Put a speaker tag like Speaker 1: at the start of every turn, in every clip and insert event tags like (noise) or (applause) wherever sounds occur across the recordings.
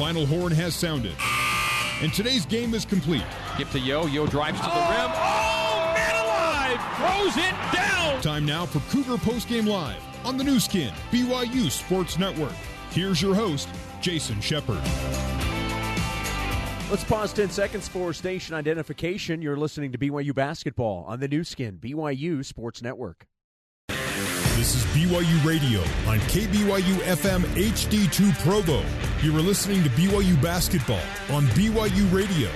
Speaker 1: final horn has sounded. And today's game is complete.
Speaker 2: Give to Yo. Yo drives to the oh! rim. Oh, man alive! Throws it down!
Speaker 1: Time now for Cougar Postgame Live on the Nu Skin, BYU Sports Network. Here's your host, Jason Shepard.
Speaker 3: Let's pause 10 seconds for station identification. You're listening to BYU Basketball on the Nu Skin, BYU Sports Network.
Speaker 1: This is BYU Radio on KBYU FM HD2 Provo. You are listening to BYU Basketball on BYU Radio.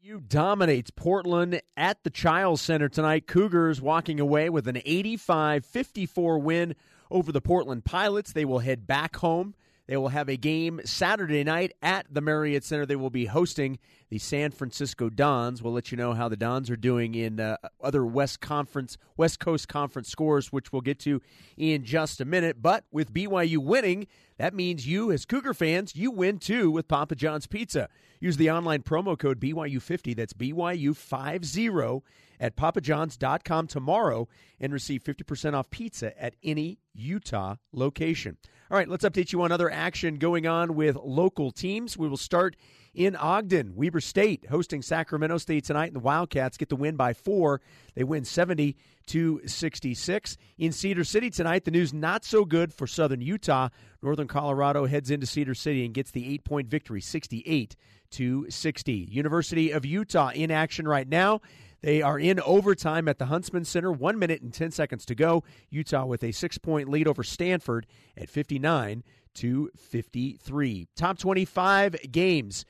Speaker 3: You dominates Portland at the Chiles Center tonight. Cougars walking away with an 85 54 win over the Portland Pilots. They will head back home they will have a game Saturday night at the Marriott Center. They will be hosting the San Francisco Dons. We'll let you know how the Dons are doing in uh, other West Conference, West Coast Conference scores, which we'll get to in just a minute. But with BYU winning, that means you, as Cougar fans, you win too with Papa John's Pizza. Use the online promo code BYU50. That's BYU50 at papajohns.com tomorrow and receive 50% off pizza at any Utah location. All right, let's update you on other action going on with local teams. We will start in Ogden. Weber State hosting Sacramento State tonight, and the Wildcats get the win by four. They win 70 to 66. In Cedar City tonight, the news not so good for Southern Utah. Northern Colorado heads into Cedar City and gets the eight point victory, 68 to 60. University of Utah in action right now. They are in overtime at the Huntsman Center. One minute and 10 seconds to go. Utah with a six point lead over Stanford at 59 to 53. Top 25 games.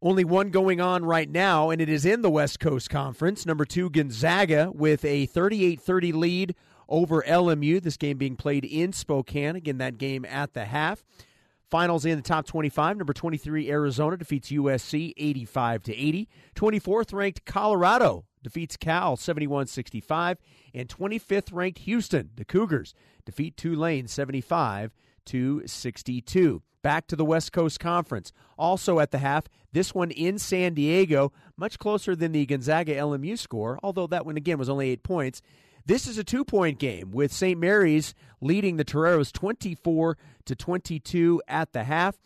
Speaker 3: Only one going on right now, and it is in the West Coast Conference. Number two, Gonzaga with a 38 30 lead over LMU. This game being played in Spokane. Again, that game at the half. Finals in the top 25. Number 23 Arizona defeats USC 85 to 80. 24th ranked Colorado defeats Cal 71-65 and 25th ranked Houston, the Cougars defeat Tulane 75 to 62. Back to the West Coast Conference. Also at the half, this one in San Diego, much closer than the Gonzaga LMU score, although that one again was only 8 points. This is a two point game with St. Mary's leading the Toreros 24 to 22 at the half.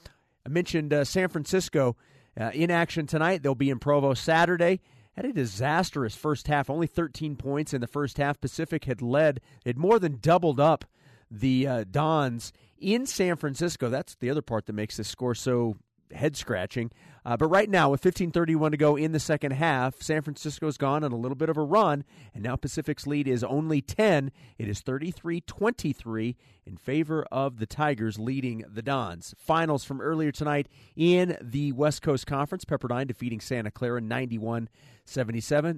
Speaker 3: I mentioned uh, San Francisco uh, in action tonight. They'll be in Provo Saturday. Had a disastrous first half, only 13 points in the first half. Pacific had led, had more than doubled up the uh, Dons in San Francisco. That's the other part that makes this score so head scratching. Uh, but right now, with 15:31 to go in the second half, San Francisco's gone on a little bit of a run, and now Pacific's lead is only 10. It is 33-23 in favor of the Tigers, leading the Dons. Finals from earlier tonight in the West Coast Conference: Pepperdine defeating Santa Clara 91-77,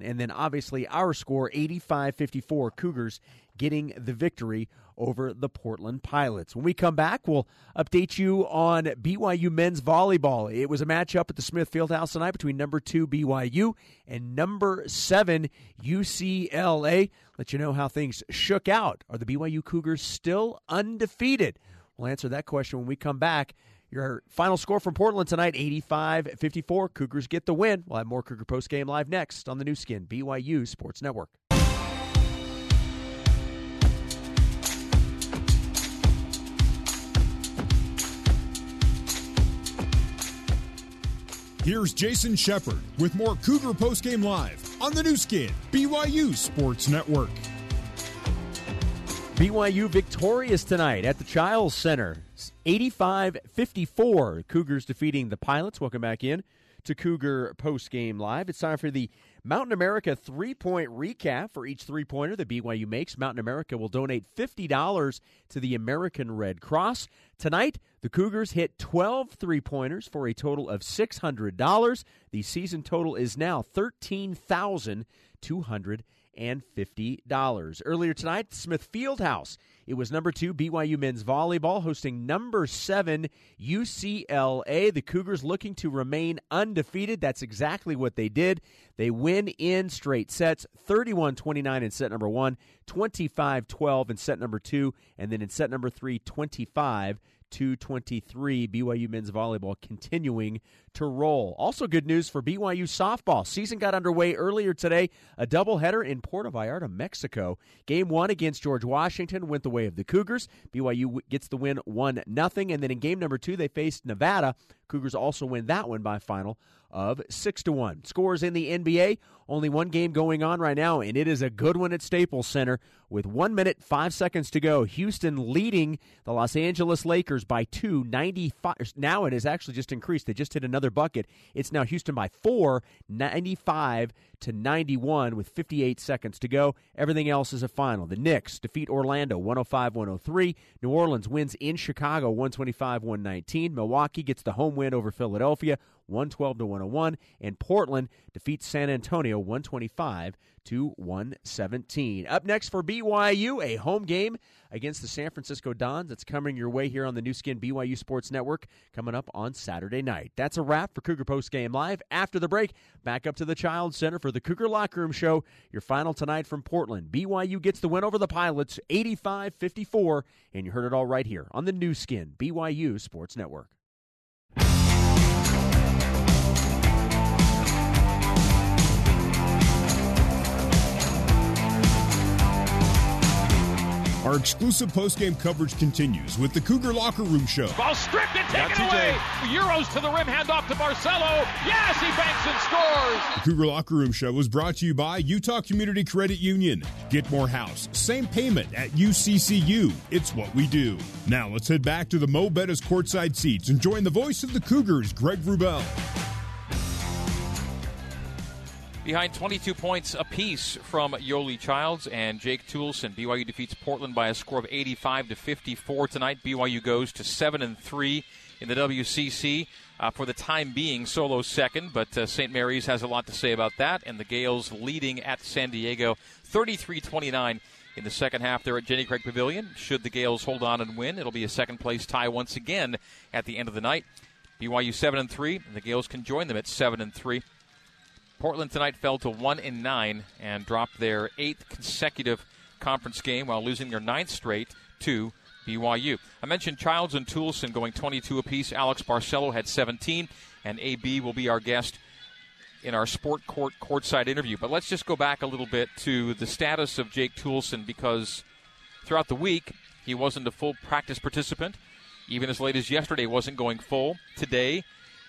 Speaker 3: and then obviously our score 85-54. Cougars getting the victory over the Portland Pilots. When we come back, we'll update you on BYU men's volleyball. It was a matchup at the Smith Fieldhouse tonight between number two BYU and number seven UCLA. Let you know how things shook out. Are the BYU Cougars still undefeated? We'll answer that question when we come back. Your final score from Portland tonight 85 54. Cougars get the win. We'll have more Cougar Post Game live next on the Nu Skin, BYU Sports Network.
Speaker 1: Here's Jason Shepard with more Cougar Postgame Live on the Nu Skin, BYU Sports Network.
Speaker 3: BYU victorious tonight at the Chiles Center. 85 54. Cougars defeating the Pilots. Welcome back in to Cougar Post Game Live. It's time for the Mountain America three point recap for each three pointer that BYU makes. Mountain America will donate $50 to the American Red Cross. Tonight, the Cougars hit 12 three pointers for a total of $600. The season total is now $13,200 and $50. Earlier tonight, Smith Fieldhouse. It was number two BYU men's volleyball hosting number seven UCLA. The Cougars looking to remain undefeated. That's exactly what they did. They win in straight sets 31 29 in set number one, 25 12 in set number two, and then in set number three, 25 223 BYU men's volleyball continuing to roll. Also, good news for BYU softball. Season got underway earlier today. A doubleheader in Puerto Vallarta, Mexico. Game one against George Washington went the way of the Cougars. BYU gets the win one nothing, and then in game number two they faced Nevada. Cougars also win that one by final of 6 to 1. Scores in the NBA, only one game going on right now and it is a good one at Staples Center with 1 minute 5 seconds to go. Houston leading the Los Angeles Lakers by 2 95 now it has actually just increased. They just hit another bucket. It's now Houston by 4 95 to 91 with 58 seconds to go. Everything else is a final. The Knicks defeat Orlando 105 103. New Orleans wins in Chicago 125 119. Milwaukee gets the home win over Philadelphia 112 to 101, and Portland defeats San Antonio 125 to 117. Up next for BYU, a home game against the San Francisco Dons. That's coming your way here on the Nu Skin BYU Sports Network coming up on Saturday night. That's a wrap for Cougar Post Game Live. After the break, back up to the Chiles Center for the Cougar Locker Room Show. Your final tonight from Portland. BYU gets the win over the Pilots 85 54, and you heard it all right here on the Nu Skin BYU Sports Network.
Speaker 1: Our exclusive post-game coverage continues with the Cougar Locker Room Show.
Speaker 2: Ball stripped and taken away. Euros to the rim, hand off to Barcelo. Yes, he banks and scores.
Speaker 1: The Cougar Locker Room Show was brought to you by Utah Community Credit Union. Get more house, same payment at UCCU. It's what we do. Now let's head back to the Mo Bettahs courtside seats and join the voice of the Cougars, Greg Wrubell.
Speaker 4: Behind 22 points apiece from Yoeli Childs and Jake Toolson, BYU defeats Portland by a score of 85 to 54 tonight. BYU goes to seven and three in the WCC uh, for the time being, solo second, but uh, St. Mary's has a lot to say about that, and the Gaels leading at San Diego 33-29 in the second half there at Jenny Craig Pavilion. Should the Gaels hold on and win, it'll be a second place tie once again at the end of the night. BYU seven and three, and the Gaels can join them at seven and three. Portland tonight fell to one and nine and dropped their eighth consecutive conference game while losing their ninth straight to BYU. I mentioned Childs and Toolson going 22 apiece. Alex Barcelo had 17, and AB will be our guest in our sport court courtside interview. But let's just go back a little bit to the status of Jake Toolson because throughout the week he wasn't a full practice participant. Even as late as yesterday, wasn't going full. Today,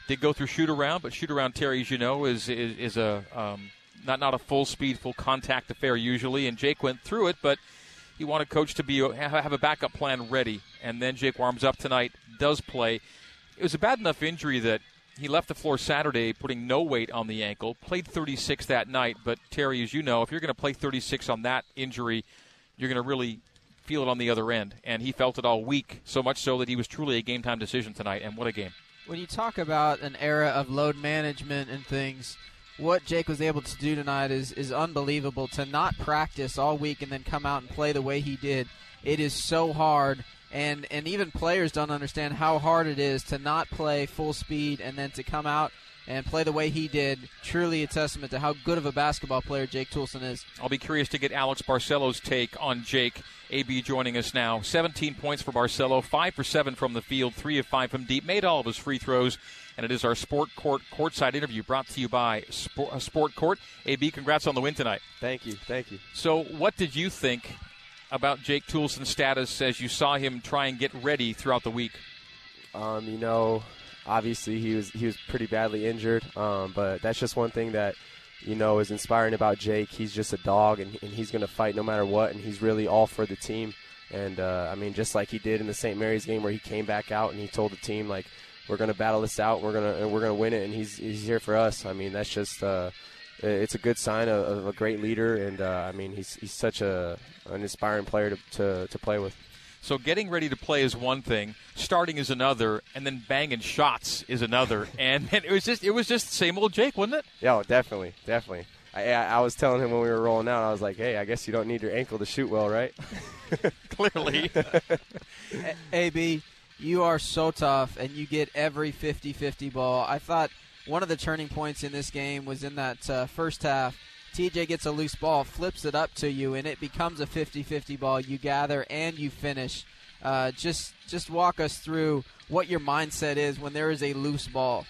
Speaker 4: did go through shoot around, but shoot around Terry, as you know, is is, is a um, not not a full speed, full contact affair usually. And Jake went through it, but he wanted coach to be have a backup plan ready. And then Jake warms up tonight, does play. It was a bad enough injury that he left the floor Saturday putting no weight on the ankle. Played 36 that night, but Terry, as you know, if you're going to play 36 on that injury, you're going to really feel it on the other end. And he felt it all week, so much so that he was truly a game time decision tonight. And what a game!
Speaker 5: When you talk about an era of load management and things, what Jake was able to do tonight is is unbelievable. To not practice all week and then come out and play the way he did, it is so hard. And and even players don't understand how hard it is to not play full speed and then to come out and play the way he did. Truly a testament to how good of a basketball player Jake Toolson is.
Speaker 4: I'll be curious to get Alex Barcelo's take on Jake. AB joining us now. 17 points for Barcelo, 5 for 7 from the field, 3 of 5 from deep, made all of his free throws. And it is our Sport Court courtside interview brought to you by Sport, uh, Sport Court. AB, congrats on the win tonight.
Speaker 6: Thank you. Thank you.
Speaker 4: So, what did you think about Jake Toolson's status as you saw him try and get ready throughout the week?
Speaker 6: Um, you know, obviously he was he was pretty badly injured, um, but that's just one thing that you know is inspiring about Jake. He's just a dog, and, and he's going to fight no matter what, and he's really all for the team. And uh, I mean, just like he did in the St. Mary's game, where he came back out and he told the team like, "We're going to battle this out. We're gonna we're going to win it." And he's he's here for us. I mean, that's just. Uh, it's a good sign of, of a great leader, and uh, I mean he's he's such a an inspiring player to, to, to play with.
Speaker 4: So getting ready to play is one thing, starting is another, and then banging shots is another. (laughs) and, and it was just it was just the same old Jake, wasn't it?
Speaker 6: Yeah, definitely, definitely. I, I, was telling him when we were rolling out, I was like, "Hey, I guess you don't need your ankle to shoot well, right?" (laughs)
Speaker 4: Clearly. (laughs)
Speaker 5: AB, you are so tough, and you get every 50-50 ball. I thought one of the turning points in this game was in that uh, first half TJ gets a loose ball, flips it up to you, and it becomes a 50-50 ball. You gather and you finish. Uh, just just walk us through what your mindset is when there is a loose ball.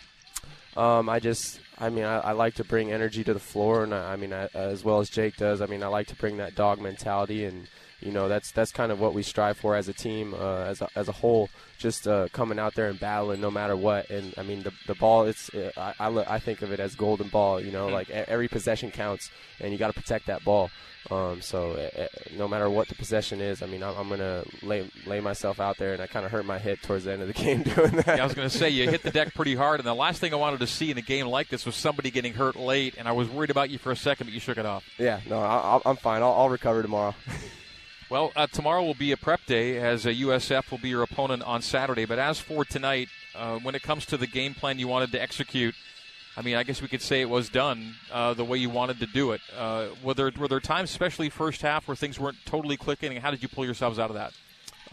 Speaker 6: Um, I just, I mean, I, I, like to bring energy to the floor, and I, I mean, I, as well as Jake does. I mean, I like to bring that dog mentality, and you know, that's that's kind of what we strive for as a team, uh, as a, as a whole. Just uh, coming out there and battling no matter what. And I mean, the the ball, it's I, I, I think of it as golden ball. You know, mm-hmm. like every possession counts, and you got to protect that ball. Um, so uh, no matter what the possession is, I mean, I'm, I'm going to lay lay myself out there, and I kind of hurt my hip towards the end of the (laughs) game doing that.
Speaker 4: Yeah, I was going to say you hit the deck pretty hard, and the last thing I wanted to see in a game like this was somebody getting hurt late, and I was worried about you for a second, but you shook it off.
Speaker 6: Yeah, no, I, am fine. I'll, I'll, recover tomorrow. (laughs)
Speaker 4: well, uh, tomorrow will be a prep day, as a USF will be your opponent on Saturday. But as for tonight, uh, when it comes to the game plan you wanted to execute I mean, I guess we could say it was done uh, the way you wanted to do it. Uh, were there were there times, especially first half, where things weren't totally clicking? And How did you pull yourselves out of that?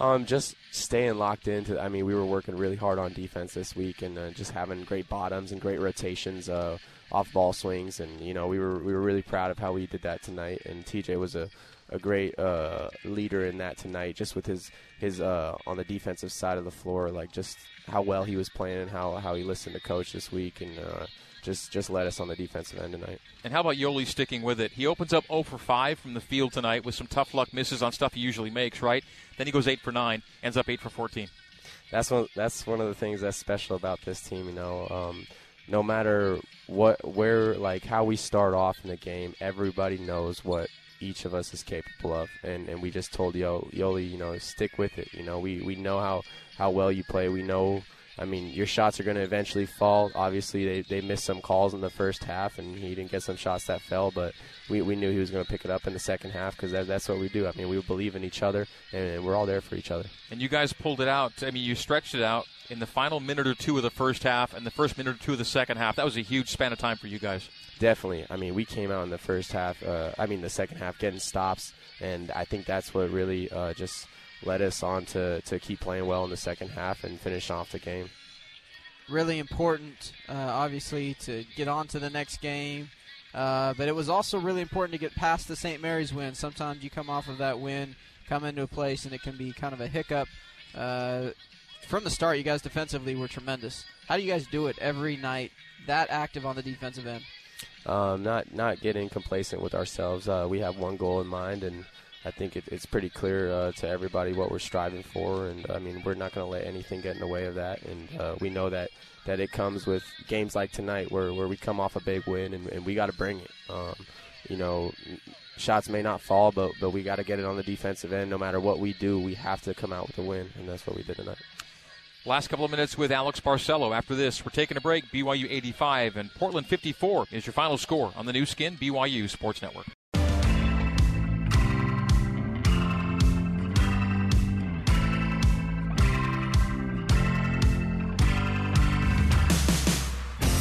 Speaker 6: Um, just staying locked into. I mean, we were working really hard on defense this week, and uh, just having great bottoms and great rotations uh, off ball swings, and you know, we were we were really proud of how we did that tonight. And TJ was a a great uh, leader in that tonight, just with his his uh, on the defensive side of the floor, like just how well he was playing and how how he listened to coach this week, and uh, just just led us on the defensive end tonight.
Speaker 4: And how about Yoeli sticking with it? He opens up 0 for 5 from the field tonight with some tough luck misses on stuff he usually makes, right? Then he goes 8 for 9, ends up 8 for 14.
Speaker 6: That's one. That's one of the things that's special about this team. You know, um, no matter what, where, like how we start off in the game, everybody knows what each of us is capable of, and and we just told Yo Yoeli, you know, stick with it. You know, we we know how how well you play. We know I mean, your shots are going to eventually fall. Obviously, they, they missed some calls in the first half, and he didn't get some shots that fell, but we, we knew he was going to pick it up in the second half because that, that's what we do. I mean, we believe in each other, and we're all there for each other.
Speaker 4: And you guys pulled it out. I mean, you stretched it out in the final minute or two of the first half and the first minute or two of the second half. That was a huge span of time for you guys.
Speaker 6: Definitely. I mean, we came out in the first half, uh, I mean, the second half getting stops, and I think that's what really uh, just led us on to, to keep playing well in the second half and finish off the game
Speaker 5: really important, uh, obviously, to get on to the next game. Uh, but it was also really important to get past the St. Mary's win. Sometimes you come off of that win, come into a place, and it can be kind of a hiccup. Uh, from the start, you guys defensively were tremendous. How do you guys do it every night, that active on the defensive end?
Speaker 6: Um, not not getting complacent with ourselves. Uh, we have one goal in mind, and I think it, it's pretty clear uh, to everybody what we're striving for, and I mean we're not going to let anything get in the way of that. And uh, we know that that it comes with games like tonight, where where we come off a big win, and, and we got to bring it. Um, you know, shots may not fall, but but we got to get it on the defensive end. No matter what we do, we have to come out with a win, and that's what we did tonight.
Speaker 4: Last couple of minutes with Alex Barcelo. After this, we're taking a break. BYU 85 and Portland 54 is your final score on the Nu Skin BYU Sports Network.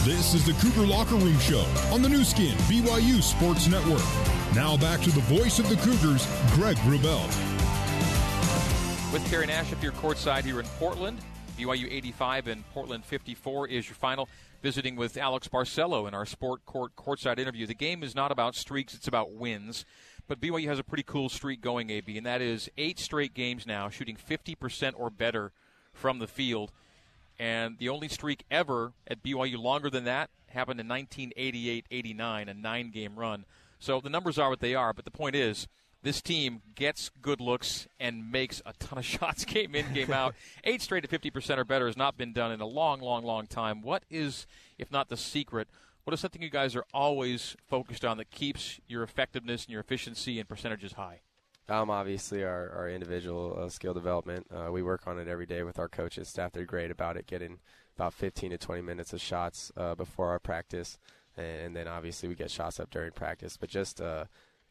Speaker 1: This is the Cougar Locker Room Show on the Nu Skin, BYU Sports Network. Now back to the voice of the Cougars, Greg Wrubell.
Speaker 4: With Terry Nashif here courtside here in Portland. BYU 85 and Portland 54 is your final. Visiting with Alex Barcelo in our Sport Court courtside interview. The game is not about streaks, it's about wins. But BYU has a pretty cool streak going, AB, and that is eight straight games now, shooting 50% or better from the field. And the only streak ever at BYU longer than that happened in 1988 89, a nine game run. So the numbers are what they are, but the point is, this team gets good looks and makes a ton of (laughs) shots game in, game out. (laughs) Eight straight at 50% or better has not been done in a long, long, long time. What is, if not the secret, what is something you guys are always focused on that keeps your effectiveness and your efficiency and percentages high?
Speaker 6: Um, obviously, our, our individual uh, skill development. Uh, we work on it every day with our coaches, staff. They're great about it, getting about 15 to 20 minutes of shots uh, before our practice, and, then obviously we get shots up during practice. But just uh,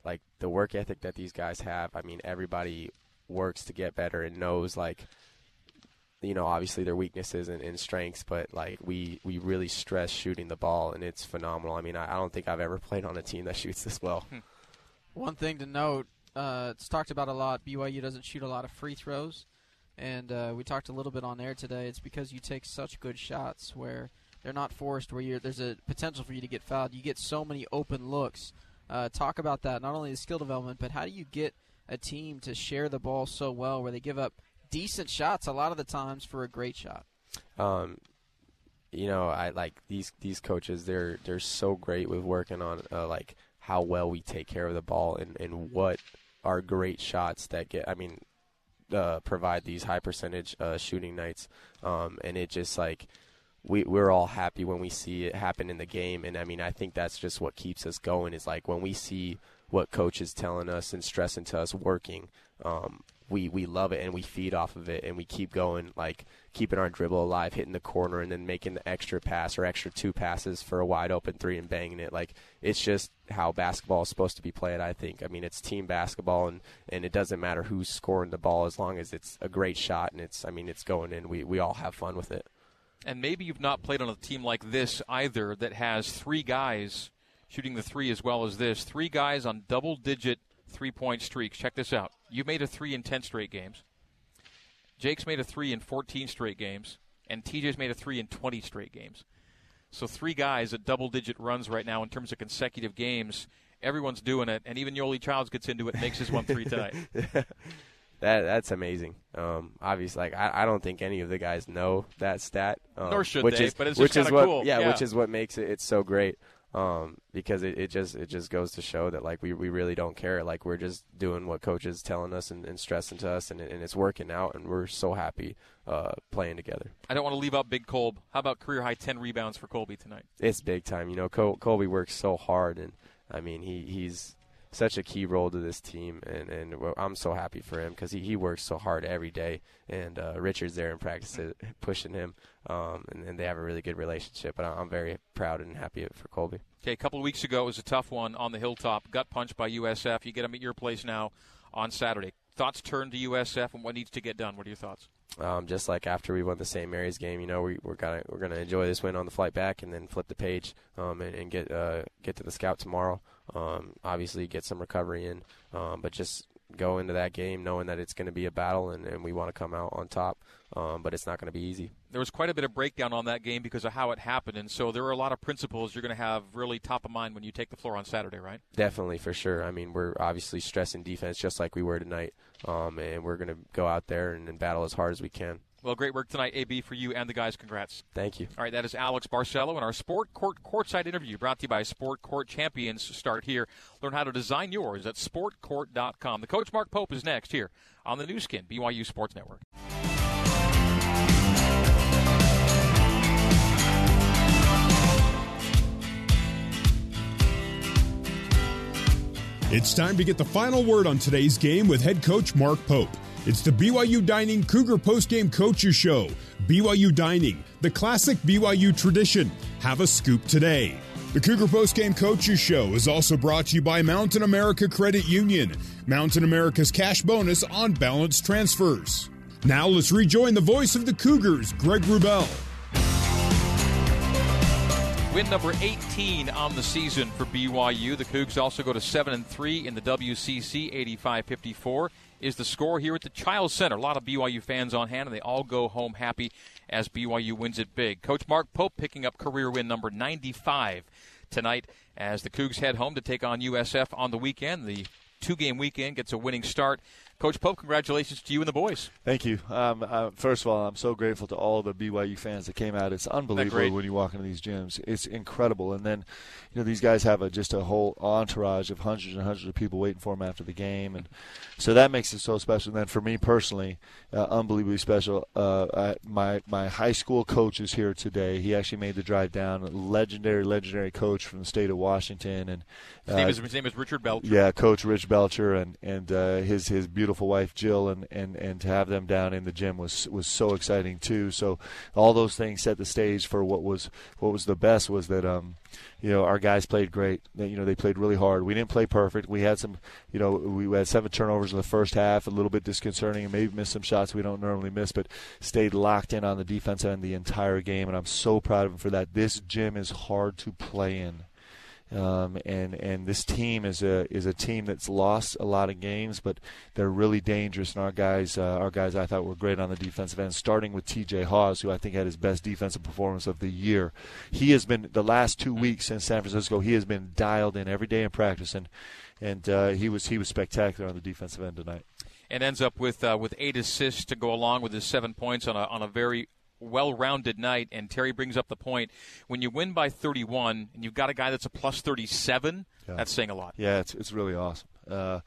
Speaker 6: like the work ethic that these guys have, I mean, everybody works to get better and knows like you know obviously their weaknesses and, and, strengths but like we we really stress shooting the ball and it's phenomenal i mean I, I, don't think i've ever played on a team that (laughs) shoots this well hmm.
Speaker 5: one thing to note uh, it's talked about a lot. BYU doesn't shoot a lot of free throws, and uh, we talked a little bit on air today. It's because you take such good shots where they're not forced, where there's a potential for you to get fouled. You get so many open looks. Uh, talk about that. Not only the skill development, but how do you get a team to share the ball so well, where they give up decent shots a lot of the times for a great shot?
Speaker 6: Um, you know, I like these these coaches. They're they're so great with working on uh, like how well we take care of the ball and and what are great shots that get. I mean, uh, provide these high percentage uh, shooting nights, um, and it just like we we're all happy when we see it happen in the game. And I mean, I think that's just what keeps us going. Is like when we see what coach is telling us and stressing to us working. Um, we we love it and we feed off of it and we keep going like keeping our dribble alive hitting the corner and then making the extra pass or extra two passes for a wide open three and banging it like it's just how basketball is supposed to be played i think i mean it's team basketball and and it doesn't matter who's scoring the ball as long as it's a great shot and it's i mean it's going in we we all have fun with it
Speaker 4: and maybe you've not played on a team like this either that has three guys shooting the three as well as this three guys on double digit three point streaks. Check this out. You made a three in 10 straight games. Jake's made a three in 14 straight games. And TJ's made a three in 20 straight games. So three guys at double digit runs right now in terms of consecutive games. Everyone's doing it. And even Yoeli Childs gets into it and makes his one three (laughs) tonight. (laughs)
Speaker 6: That that's amazing. Um, obviously, like I, I don't think any of the guys know that stat. Um,
Speaker 4: Nor should
Speaker 6: which
Speaker 4: they,
Speaker 6: is,
Speaker 4: but it's
Speaker 6: which
Speaker 4: just
Speaker 6: is what,
Speaker 4: cool.
Speaker 6: Yeah,
Speaker 4: Yeah.
Speaker 6: which is what makes it it's so great. Um, because it, it just it just goes to show that like we, we really don't care. Like we're just doing what coach is telling us and, and stressing to us, and, and it's working out, and we're so happy uh, playing together.
Speaker 4: I don't want to leave out Big Kolb. How about career high 10 rebounds for Colby tonight?
Speaker 6: It's big time. You know, Col- Colby works so hard, and I mean he he's such a key role to this team, and and I'm so happy for him because he, he works so hard every day, and uh, Richard's there in practice uh, pushing him, um, and, and they have a really good relationship. But I'm very proud and happy for Colby.
Speaker 4: Okay, a couple of weeks ago it was a tough one on the hilltop. Gut punched by USF. You get them at your place now on Saturday. Thoughts turn to USF and what needs to get done. What are your thoughts?
Speaker 6: Um, just like after we won the St. Mary's game, you know, we, we're gonna we're gonna enjoy this win on the flight back, and then flip the page um, and, and get uh, get to the scout tomorrow. Um, obviously, get some recovery in, um, but just go into that game knowing that it's going to be a battle, and, and we want to come out on top. Um, but it's not going to be easy.
Speaker 4: There was quite a bit of breakdown on that game because of how it happened, and so there are a lot of principles you're going to have really top of mind when you take the floor on Saturday, right?
Speaker 6: Definitely, for sure. I mean, we're obviously stressing defense just like we were tonight, um, and we're going to go out there and, and battle as hard as we can.
Speaker 4: Well, great work tonight, AB, for you and the guys. Congrats.
Speaker 6: Thank you.
Speaker 4: All right, that is Alex Barcelo, and our Sport Court courtside interview brought to you by Sport Court Champions. Start here. Learn how to design yours at sportcourt.com. The coach Mark Pope is next here on the Nu Skin BYU Sports Network.
Speaker 1: It's time to get the final word on today's game with head coach Mark Pope. It's the BYU Dining Cougar Postgame Coaches Show. BYU Dining, the classic BYU tradition. Have a scoop today. The Cougar Postgame Coaches Show is also brought to you by Mountain America Credit Union. Mountain America's cash bonus on balance transfers. Now let's rejoin the voice of the Cougars, Greg Wrubell.
Speaker 4: Win number 18 on the season for BYU. The Cougs also go to 7 and 3 in the WCC 85-54 is the score here at the Chiles Center. A lot of BYU fans on hand and they all go home happy as BYU wins it big. Coach Mark Pope picking up career win number 95 tonight as the Cougs head home to take on USF on the weekend. The two-game weekend gets a winning start. Coach Pope, congratulations to you and the boys.
Speaker 7: Thank you. Um, uh, first of all, I'm so grateful to all the BYU fans that came out. It's unbelievable when you walk into these gyms. It's incredible. And then, you know, these guys have a, just a whole entourage of hundreds and hundreds of people waiting for them after the game, and so that makes it so special. And then for me personally, uh, unbelievably special. Uh, I, my my high school coach is here today. He actually made the drive down. Legendary, legendary coach from the state of Washington, and
Speaker 4: His, name, is, his name is Richard Belcher.
Speaker 7: yeah, Coach Rich Belcher and and uh, his his beautiful wife Jill, and, and, and to have them down in the gym was was so exciting too. So all those things set the stage for what was what was the best was that um you know our guys played great. You know they played really hard. We didn't play perfect. We had some you know we had seven turnovers in the first half, a little bit disconcerting, and maybe missed some shots we don't normally miss, but stayed locked in on the defense end the entire game, and I'm so proud of them for that. This gym is hard to play in. Um, and and this team is a is a team that's lost a lot of games, but they're really dangerous. And our guys, uh, our guys, I thought were great on the defensive end. Starting with T.J. Haws, who I think had his best defensive performance of the year. He has been the last two weeks in San Francisco. He has been dialed in every day in practice, and and uh, he was he was spectacular on the defensive end tonight.
Speaker 4: and ends up with uh, with eight assists to go along with his seven points on a on a very well-rounded night. And Terry brings up the point: when you win by 31 and you've got a guy that's a plus 37, yeah. that's saying a lot.
Speaker 7: Yeah, it's it's really awesome. Uh,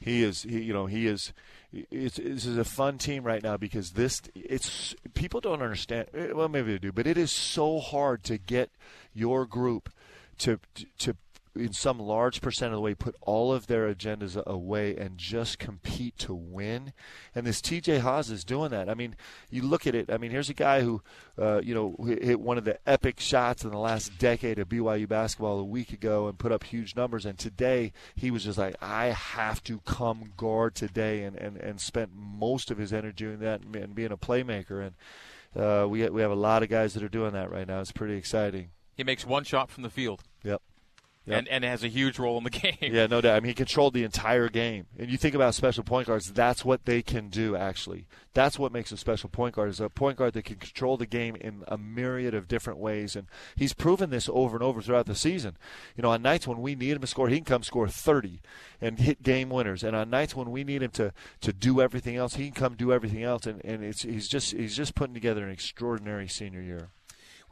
Speaker 7: he is, he, you know, he is. It's, this is a fun team right now because this it's people don't understand. Eh, well, maybe they do, but it is so hard to get your group to to in some large percent of the way put all of their agendas away and just compete to win. And this TJ Haws is doing that. I mean, you look at it. I mean, here's a guy who, uh, you know, hit one of the epic shots in the last decade of BYU basketball a week ago and put up huge numbers. And today he was just like, I have to come guard today, and and and spent most of his energy doing that and being a playmaker. And uh, we we have a lot of guys that are doing that right now. It's pretty exciting.
Speaker 4: He makes one shot from the field.
Speaker 7: Yep.
Speaker 4: Yep. And, and has a huge role in the (laughs) game.
Speaker 7: Yeah, no doubt. I mean, he controlled the entire game. And you think about special point guards, that's what they can do, actually. That's what makes a special point guard, is a point guard that can control the game in a myriad of different ways. And he's proven this over and over throughout the season. You know, on nights when we need him to score, he can come score 30 and hit game winners. And on nights when we need him to, to do everything else, he can come do everything else. And, and it's, he's, just, he's just putting together an extraordinary senior year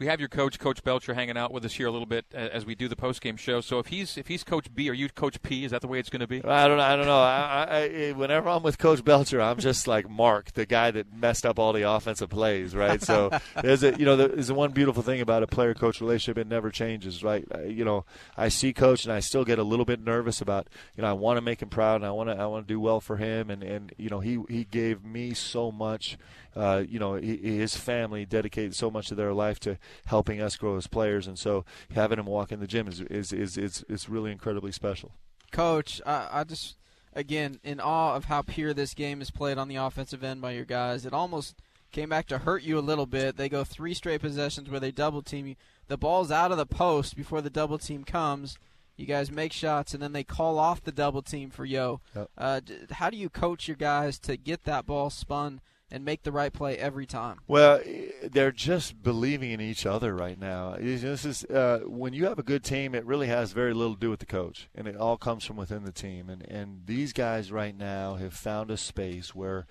Speaker 4: we have your coach, Coach Belcher, hanging out with us here a little bit uh, as we do the post game show. So if he's if he's Coach B, are you Coach P? Is that the way it's going to be?
Speaker 7: I don't I don't know. I, I, eh, whenever I'm with Coach Belcher, I'm just like Mark, the guy that messed up all the offensive plays, right? So (laughs) there's a you know there's the one beautiful thing about a player coach relationship. It never changes, right? You know, I see Coach and I still get a little bit nervous about you know I want to make him proud and I want to I want to do well for him and and you know he he gave me so much uh, you know, his family dedicated so much of their life to helping us grow as players, and so having him walk in the gym is is is is, is really incredibly special.
Speaker 5: Coach, I, I just again in awe of how pure this game is played on the offensive end by your guys. It almost came back to hurt you a little bit. They go three straight possessions where they double team you. The ball's out of the post before the double team comes. You guys make shots and then they call off the double team for Yo. Yep. Uh, how do you coach your guys to get that ball spun and make the right play every time.
Speaker 7: Well, they're just believing in each other right now. This is uh, when you have a good team, it really has very little to do with the coach, and it all comes from within the team. And and these guys right now have found a space where.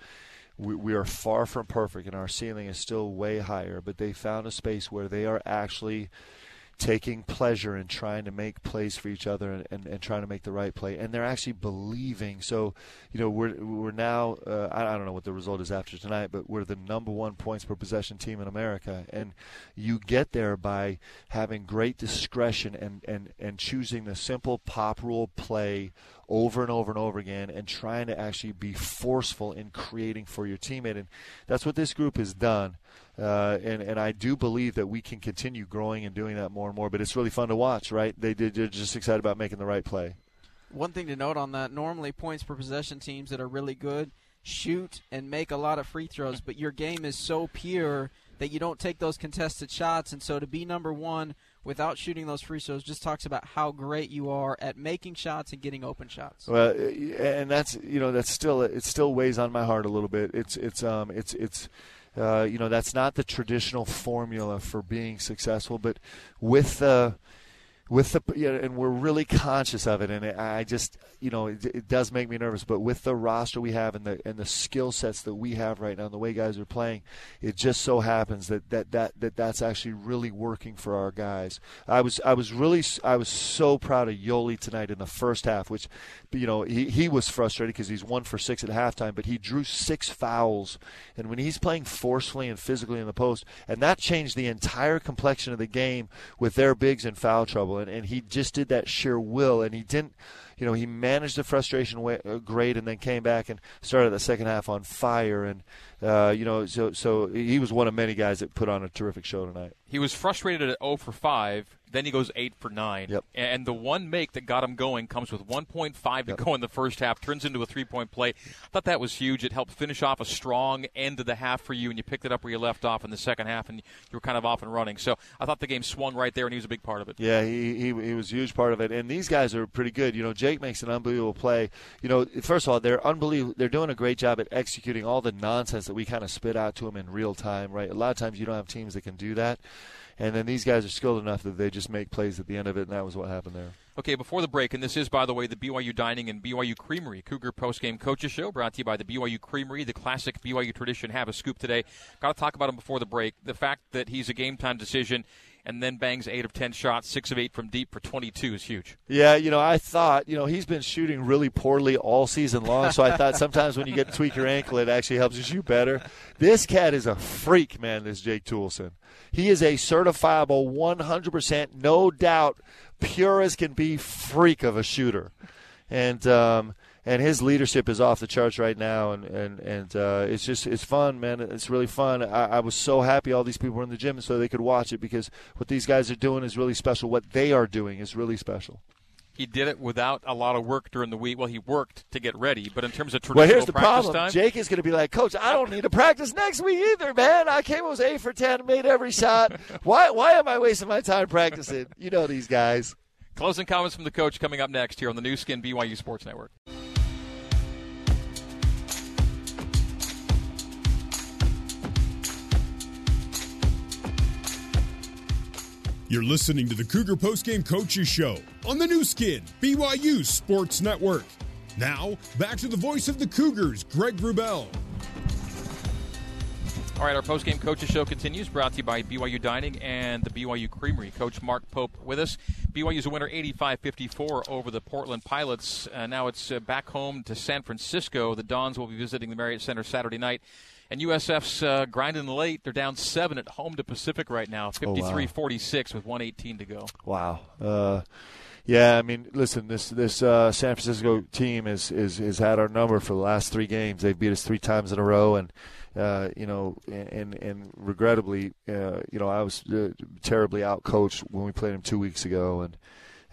Speaker 7: We, we are far from perfect, and our ceiling is still way higher. But they found a space where they are actually taking pleasure in trying to make plays for each other and, and, and, trying to make the right play. And they're actually believing. So, you know, we're, we're now, uh, I, I, don't know what the result is after tonight, but we're the number one points per possession team in America. And you get there by having great discretion and, and, and choosing the simple pop rule play over and over and over again and trying to actually be forceful in creating for your teammate. And that's what this group has done. Uh, and and I do believe that we can continue growing and doing that more and more. But it's really fun to watch, right? They they're just excited about making the right play.
Speaker 5: One thing to note on that: normally points per possession teams that are really good shoot and make a lot of free throws, but your game is so pure that you don't take those contested shots. And so to be number one without shooting those free throws just talks about how great you are at making shots and getting open shots.
Speaker 7: Well, and that's you know that's still it still weighs on my heart a little bit. It's it's um it's it's uh, you know, that's not the traditional formula for being successful, but with the with the and we're really conscious of it and I just you know it, it, does make me nervous but with the roster we have and the and the skill sets that we have right now and the way guys are playing it just so happens that that that, that that's actually really working for our guys. I was I was really I was so proud of Yoeli tonight in the first half which you know he, he was frustrated because he's one for six at halftime but he drew six fouls. And when he's playing forcefully and physically in the post and that changed the entire complexion of the game with their bigs in foul trouble and, and he just did that sheer will, and he didn't you know, he managed the frustration way, uh, great, and then came back and started the second half on fire. And uh, you know, so so he was one of many guys that put on a terrific show tonight.
Speaker 4: He was frustrated at 0 for 5. Then he goes 8 for 9.
Speaker 7: Yep.
Speaker 4: And the one make that got him going comes with 1.5 to yep. go in the first half, turns into a three point play. I thought that was huge. It helped finish off a strong end of the half for you, and you picked it up where you left off in the second half, and you were kind of off and running. So I thought the game swung right there, and he was a big part of it.
Speaker 7: Yeah, he, he, he was a huge part of it. And these guys are pretty good. You know, Jay Jake makes an unbelievable play. You know, first of all, they're unbelievable. They're doing a great job at executing all the nonsense that we kind of spit out to them in real time. Right, a lot of times you don't have teams that can do that and then these guys are skilled enough that they just make plays at the end of it, and that was what happened there.
Speaker 4: Okay, before the break, and this is, by the way, the BYU Dining and BYU Creamery Cougar Postgame Coaches Show, brought to you by the BYU Creamery, the classic BYU tradition. Have a scoop today. Got to talk about him before the break. The fact that he's a game time decision and then bangs eight of ten shots, six of eight from deep for 22 is huge.
Speaker 7: Yeah, you know, I thought, you know, he's been shooting really poorly all season long, so I thought (laughs) sometimes when you get to tweak your ankle, it actually helps you shoot better. This cat is a freak, man, this Jake Toolson. He is a certifiable 100%, no doubt, pure as can be freak of a shooter. And, um, and his leadership is off the charts right now, and and and uh, it's just it's fun, man. It's really fun. I, I, was so happy all these people were in the gym so they could watch it because what these guys are doing is really special. What they are doing is really special.
Speaker 4: He did it without a lot of work during the week. Well, he worked to get ready, but in terms of traditional
Speaker 7: well, here's the
Speaker 4: problem.
Speaker 7: Time, Jake is going to be like, Coach, I don't need to practice next week either, man. I came was eight for ten, made every shot. (laughs) why why am I wasting my time practicing? You know these guys.
Speaker 4: Closing comments from the coach coming up next here on the Nu Skin BYU Sports Network.
Speaker 1: You're listening to the Cougar Postgame Coaches Show on the Nu Skin, BYU Sports Network. Now, back to the voice of the Cougars, Greg Wrubell.
Speaker 4: All right, our postgame coaches show continues, brought to you by BYU Dining and the BYU Creamery. Coach Mark Pope with us. BYU's a winner 85-54 over the Portland Pilots. Uh, now it's uh, back home to San Francisco. The Dons will be visiting the Marriott Center Saturday night. And USF's uh, grinding late. They're down seven at home to Pacific right now, 53 46 with 118 to go.
Speaker 7: Wow. Uh, yeah, I mean, listen, this this uh, San Francisco team is, is has had our number for the last three games. They've beat us three times in a row, and uh, you know, and and regrettably, uh, you know, I was uh, terribly outcoached when we played them two weeks ago, and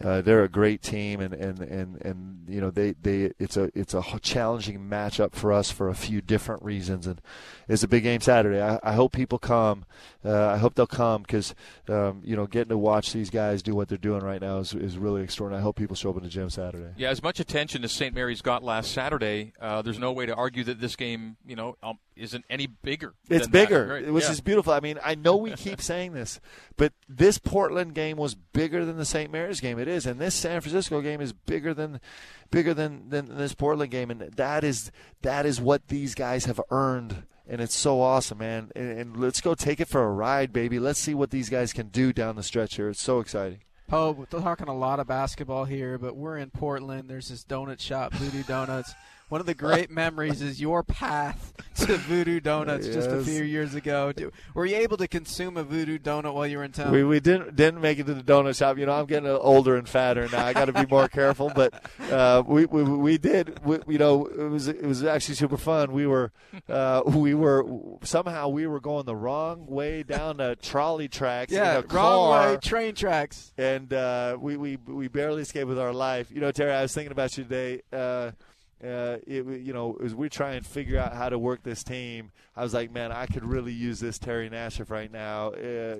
Speaker 7: uh, they're a great team, and, and, and, and you know they, they it's a it's a challenging matchup for us for a few different reasons, and it's a big game Saturday. I, I hope people come. Uh, I hope they'll come because um, you know getting to watch these guys do what they're doing right now is, is really extraordinary. I hope people show up in the gym Saturday.
Speaker 4: Yeah, as much attention as St. Mary's got last Saturday, uh, there's no way to argue that this game, you know, um, isn't any bigger.
Speaker 7: It's bigger,
Speaker 4: right?
Speaker 7: which
Speaker 4: yeah.
Speaker 7: is beautiful. I mean, I know we keep (laughs) saying this, but this Portland game was bigger than the St. Mary's game. It is, and this San Francisco game is bigger than bigger than, than this Portland game, and that is that is what these guys have earned. And it's so awesome, man. And, and let's go take it for a ride, baby. Let's see what these guys can do down the stretch here. It's so exciting.
Speaker 5: Oh, we're talking a lot of basketball here, but we're in Portland. There's this donut shop, Voodoo Donuts. One of the great memories is your path to Voodoo Donuts
Speaker 7: yes.
Speaker 5: just a few years ago. Were you able to consume a Voodoo Donut while you were in town?
Speaker 7: We, we didn't didn't make it to the donut shop. You know, I'm getting older and fatter now. I got to be more (laughs) careful. But uh, we, we we did. We, you know, it was it was actually super fun. We were uh, we were somehow we were going the wrong way down the trolley tracks.
Speaker 5: Yeah,
Speaker 7: wrong
Speaker 5: way train tracks.
Speaker 7: And uh, we we we barely escaped with our life. You know, Terry, I was thinking about you today. Uh, it, you know, as we try and figure out how to work this team, I was like, man, I could really use this Terry Nashif right now. Uh,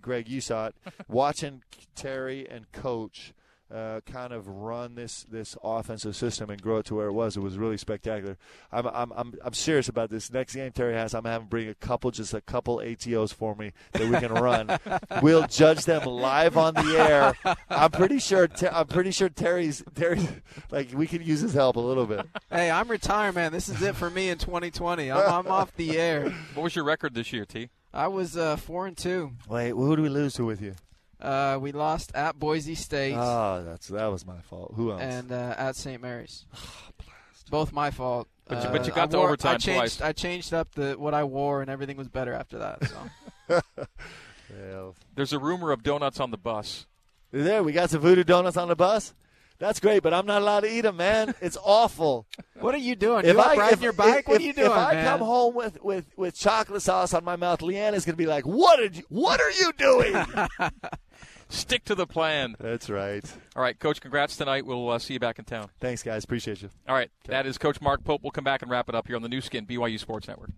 Speaker 7: Greg, you saw it. (laughs) Watching Terry and Coach uh, kind of run this this offensive system and grow it to where it was. It was really spectacular. I'm I'm I'm, I'm serious about this. Next game Terry has, I'm having bring a couple, just a couple ATOs for me that we can run. (laughs) we'll judge them live on the air. I'm pretty sure. I'm pretty sure Terry's Terry's like we could use his help a little bit.
Speaker 5: Hey, I'm retired, man. This is it for me in 2020. I'm, I'm off the air.
Speaker 4: What was your record this year, T?
Speaker 5: I was uh, four and two.
Speaker 7: Wait, who do we lose to with you?
Speaker 5: Uh, we lost at Boise State.
Speaker 7: Oh, that's that was my fault. Who else?
Speaker 5: And uh, at St. Mary's. Both my fault.
Speaker 4: But you,
Speaker 5: uh,
Speaker 4: but you got
Speaker 5: I
Speaker 4: to
Speaker 5: wore,
Speaker 4: overtime
Speaker 5: I changed,
Speaker 4: twice.
Speaker 5: I changed up the what I wore, and everything was better after that. So. (laughs)
Speaker 7: yeah.
Speaker 4: There's a rumor of donuts on the bus.
Speaker 7: There, we got some voodoo donuts on the bus. That's great, but I'm not allowed to eat them, man. It's awful. (laughs)
Speaker 5: what are you doing?
Speaker 7: If
Speaker 5: you
Speaker 7: I,
Speaker 5: riding
Speaker 7: if,
Speaker 5: your bike?
Speaker 7: If,
Speaker 5: what are you doing,
Speaker 7: If I
Speaker 5: man?
Speaker 7: come home with, with, with chocolate sauce on my mouth, Lee Anne's gonna be like, "What did you? What are you doing?" (laughs)
Speaker 4: Stick to the plan.
Speaker 7: That's right.
Speaker 4: All right, Coach. Congrats tonight. We'll uh, see you back in town.
Speaker 7: Thanks, guys. Appreciate you.
Speaker 4: All right, that is Coach Mark Pope. We'll come back and wrap it up here on the Nu Skin BYU Sports Network.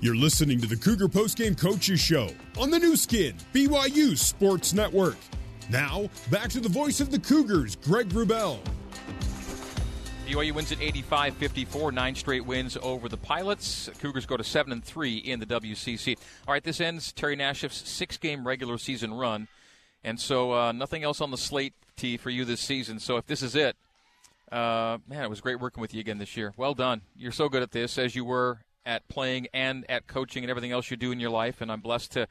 Speaker 1: You're listening to the Cougar Postgame Coaches Show on the Nu Skin, BYU Sports Network. Now, back to the voice of the Cougars, Greg Wrubell.
Speaker 4: BYU wins at 85-54, nine straight wins over the Pilots. Cougars go to seven and three in the WCC. All right, this ends Terry Nashif's six-game regular season run, and so uh, nothing else on the slate T for you this season. So if this is it, uh, man, it was great working with you again this year. Well done. You're so good at this as you were at playing and at coaching and everything else you do in your life, and I'm blessed to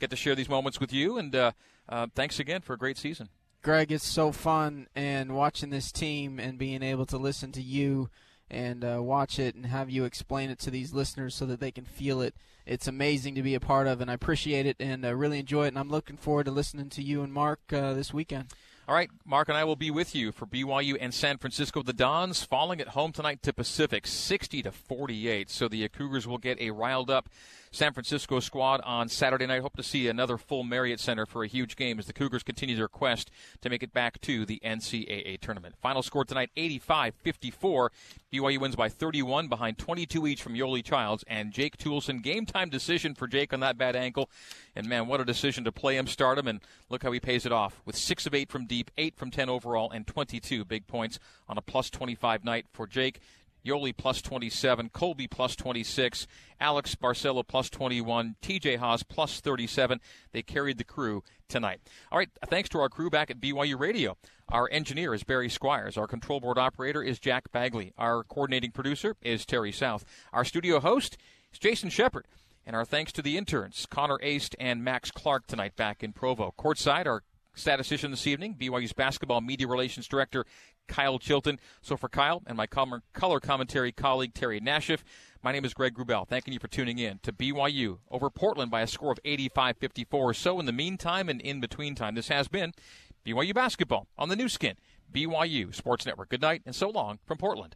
Speaker 4: get to share these moments with you. And uh, uh thanks again for a great season.
Speaker 5: Greg, it's so fun and watching this team and being able to listen to you and uh, watch it and have you explain it to these listeners so that they can feel it. It's amazing to be a part of, and I appreciate it and uh, really enjoy it. And I'm looking forward to listening to you and Mark uh, this weekend.
Speaker 4: All right, Mark and I will be with you for BYU and San Francisco. The Dons falling at home tonight to Pacific, 60 to 48. So the Cougars will get a riled up San Francisco squad on Saturday night. Hope to see another full Marriott Center for a huge game as the Cougars continue their quest to make it back to the NCAA tournament. Final score tonight 85 54. BYU wins by 31 behind 22 each from Yoeli Childs and Jake Toolson. Game time decision for Jake on that bad ankle. And man, what a decision to play him, start him, and look how he pays it off with 6 of 8 from deep, 8 from 10 overall, and 22 big points on a plus 25 night for Jake. Yoeli plus 27, Kolby plus 26, Alex Barcelo plus 21, TJ Haws plus 37. They carried the crew tonight. All right, thanks to our crew back at BYU Radio. Our engineer is Barry Squires. Our control board operator is Jack Bagley. Our coordinating producer is Terry South. Our studio host is Jason Shepard. And our thanks to the interns, Connor Aist and Max Clark, tonight back in Provo. Courtside, our statistician this evening, BYU's basketball media relations director, Kyle Chilton. So for Kyle and my color commentary colleague, Terry Nashif, my name is Greg Wrubell. Thanking you for tuning in to BYU over Portland by a score of 85 54. So in the meantime and in between time, this has been BYU basketball on the Nu Skin, BYU Sports Network. Good night and so long from Portland.